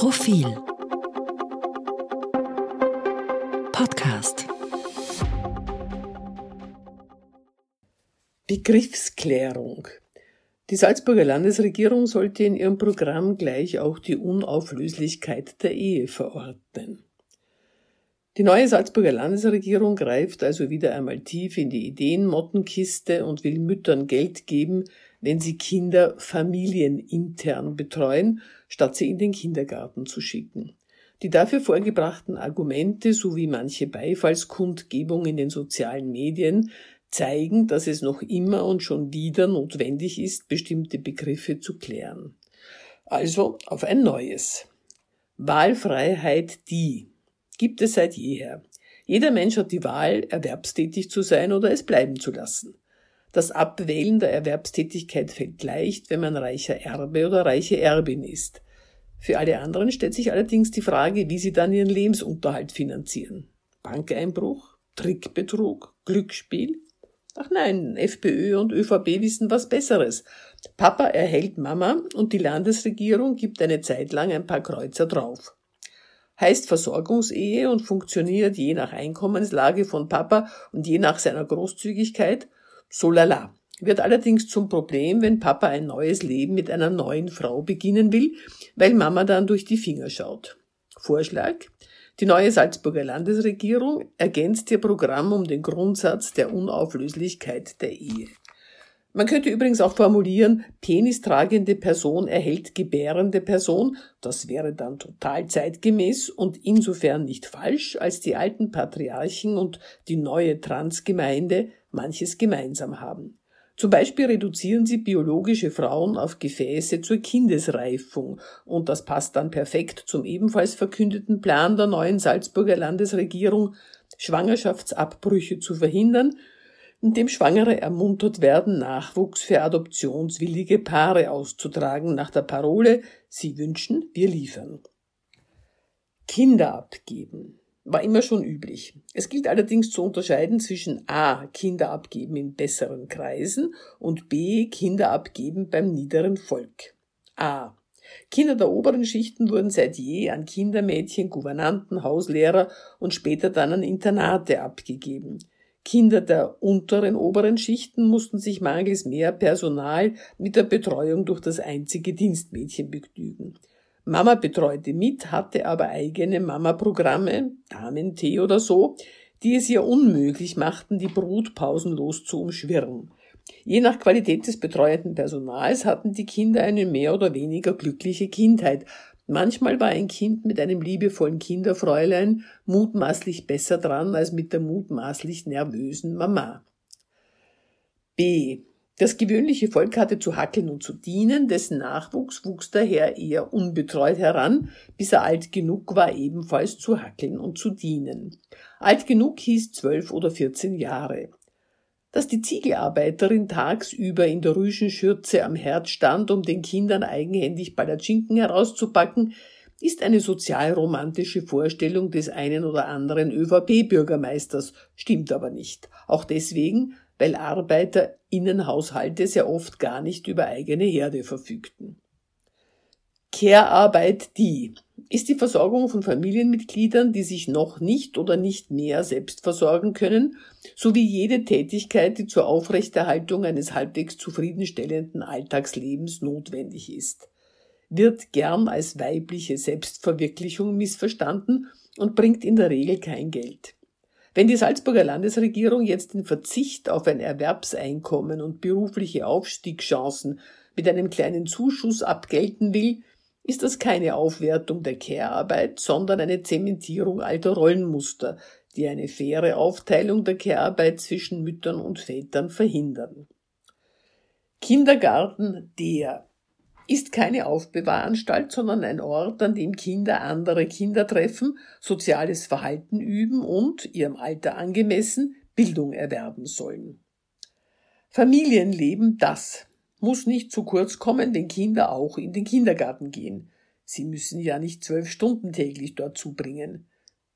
Profil. Podcast. Begriffsklärung. Die Salzburger Landesregierung sollte in ihrem Programm gleich auch die Unauflöslichkeit der Ehe verordnen. Die neue Salzburger Landesregierung greift also wieder einmal tief in die Ideenmottenkiste und will Müttern Geld geben, wenn sie Kinder familienintern betreuen, statt sie in den Kindergarten zu schicken. Die dafür vorgebrachten Argumente sowie manche Beifallskundgebung in den sozialen Medien zeigen, dass es noch immer und schon wieder notwendig ist, bestimmte Begriffe zu klären. Also auf ein neues. Wahlfreiheit die gibt es seit jeher. Jeder Mensch hat die Wahl, erwerbstätig zu sein oder es bleiben zu lassen. Das Abwählen der Erwerbstätigkeit fällt leicht, wenn man reicher Erbe oder reiche Erbin ist. Für alle anderen stellt sich allerdings die Frage, wie sie dann ihren Lebensunterhalt finanzieren. Bankeinbruch? Trickbetrug? Glücksspiel? Ach nein, FPÖ und ÖVP wissen was Besseres. Papa erhält Mama und die Landesregierung gibt eine Zeit lang ein paar Kreuzer drauf heißt Versorgungsehe und funktioniert je nach Einkommenslage von Papa und je nach seiner Großzügigkeit so lala. Wird allerdings zum Problem, wenn Papa ein neues Leben mit einer neuen Frau beginnen will, weil Mama dann durch die Finger schaut. Vorschlag? Die neue Salzburger Landesregierung ergänzt ihr Programm um den Grundsatz der Unauflöslichkeit der Ehe. Man könnte übrigens auch formulieren, penistragende Person erhält gebärende Person. Das wäre dann total zeitgemäß und insofern nicht falsch, als die alten Patriarchen und die neue Transgemeinde manches gemeinsam haben. Zum Beispiel reduzieren sie biologische Frauen auf Gefäße zur Kindesreifung und das passt dann perfekt zum ebenfalls verkündeten Plan der neuen Salzburger Landesregierung, Schwangerschaftsabbrüche zu verhindern in dem Schwangere ermuntert werden, Nachwuchs für adoptionswillige Paare auszutragen, nach der Parole Sie wünschen, wir liefern. Kinder abgeben war immer schon üblich. Es gilt allerdings zu unterscheiden zwischen a. Kinder abgeben in besseren Kreisen und b. Kinder abgeben beim niederen Volk. a. Kinder der oberen Schichten wurden seit je an Kindermädchen, Gouvernanten, Hauslehrer und später dann an Internate abgegeben. Kinder der unteren oberen Schichten mussten sich mangels mehr Personal mit der Betreuung durch das einzige Dienstmädchen begnügen. Mama betreute mit, hatte aber eigene Mama-Programme, Damentee oder so, die es ihr unmöglich machten, die Brut pausenlos zu umschwirren. Je nach Qualität des betreuenden Personals hatten die Kinder eine mehr oder weniger glückliche Kindheit, Manchmal war ein Kind mit einem liebevollen Kinderfräulein mutmaßlich besser dran als mit der mutmaßlich nervösen Mama. B. Das gewöhnliche Volk hatte zu hackeln und zu dienen, dessen Nachwuchs wuchs daher eher unbetreut heran, bis er alt genug war, ebenfalls zu hackeln und zu dienen. Alt genug hieß zwölf oder vierzehn Jahre dass die Ziegelarbeiterin tagsüber in der Rüschenschürze am Herd stand, um den Kindern eigenhändig Palatschinken herauszupacken, ist eine sozialromantische Vorstellung des einen oder anderen ÖVP-Bürgermeisters, stimmt aber nicht. Auch deswegen, weil Arbeiter Innenhaushalte sehr oft gar nicht über eigene Herde verfügten. Care-Arbeit die ist die Versorgung von Familienmitgliedern, die sich noch nicht oder nicht mehr selbst versorgen können, sowie jede Tätigkeit, die zur Aufrechterhaltung eines halbwegs zufriedenstellenden Alltagslebens notwendig ist. Wird gern als weibliche Selbstverwirklichung missverstanden und bringt in der Regel kein Geld. Wenn die Salzburger Landesregierung jetzt den Verzicht auf ein Erwerbseinkommen und berufliche Aufstiegschancen mit einem kleinen Zuschuss abgelten will, ist das keine Aufwertung der Care-Arbeit, sondern eine Zementierung alter Rollenmuster, die eine faire Aufteilung der Care-Arbeit zwischen Müttern und Vätern verhindern. Kindergarten der ist keine Aufbewahranstalt, sondern ein Ort, an dem Kinder andere Kinder treffen, soziales Verhalten üben und, ihrem Alter angemessen, Bildung erwerben sollen. Familienleben das muss nicht zu kurz kommen, wenn Kinder auch in den Kindergarten gehen. Sie müssen ja nicht zwölf Stunden täglich dort zubringen.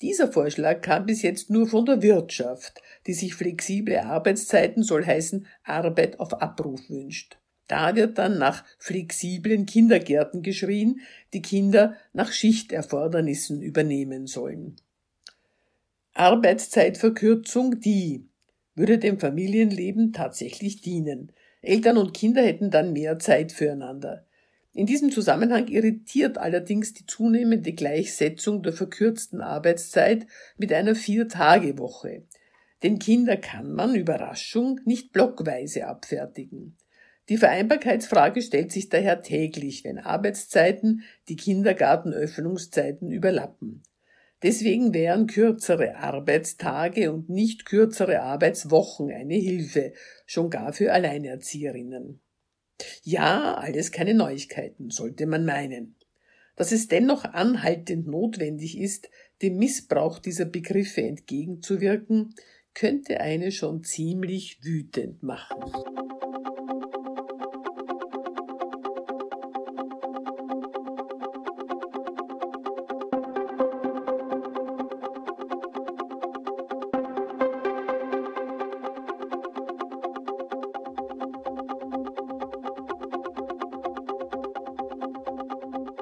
Dieser Vorschlag kam bis jetzt nur von der Wirtschaft, die sich flexible Arbeitszeiten soll heißen Arbeit auf Abruf wünscht. Da wird dann nach flexiblen Kindergärten geschrien, die Kinder nach Schichterfordernissen übernehmen sollen. Arbeitszeitverkürzung, die würde dem Familienleben tatsächlich dienen. Eltern und Kinder hätten dann mehr Zeit füreinander. In diesem Zusammenhang irritiert allerdings die zunehmende Gleichsetzung der verkürzten Arbeitszeit mit einer Vier-Tage-Woche. Denn Kinder kann man, Überraschung, nicht blockweise abfertigen. Die Vereinbarkeitsfrage stellt sich daher täglich, wenn Arbeitszeiten die Kindergartenöffnungszeiten überlappen. Deswegen wären kürzere Arbeitstage und nicht kürzere Arbeitswochen eine Hilfe, schon gar für Alleinerzieherinnen. Ja, alles keine Neuigkeiten, sollte man meinen. Dass es dennoch anhaltend notwendig ist, dem Missbrauch dieser Begriffe entgegenzuwirken, könnte eine schon ziemlich wütend machen.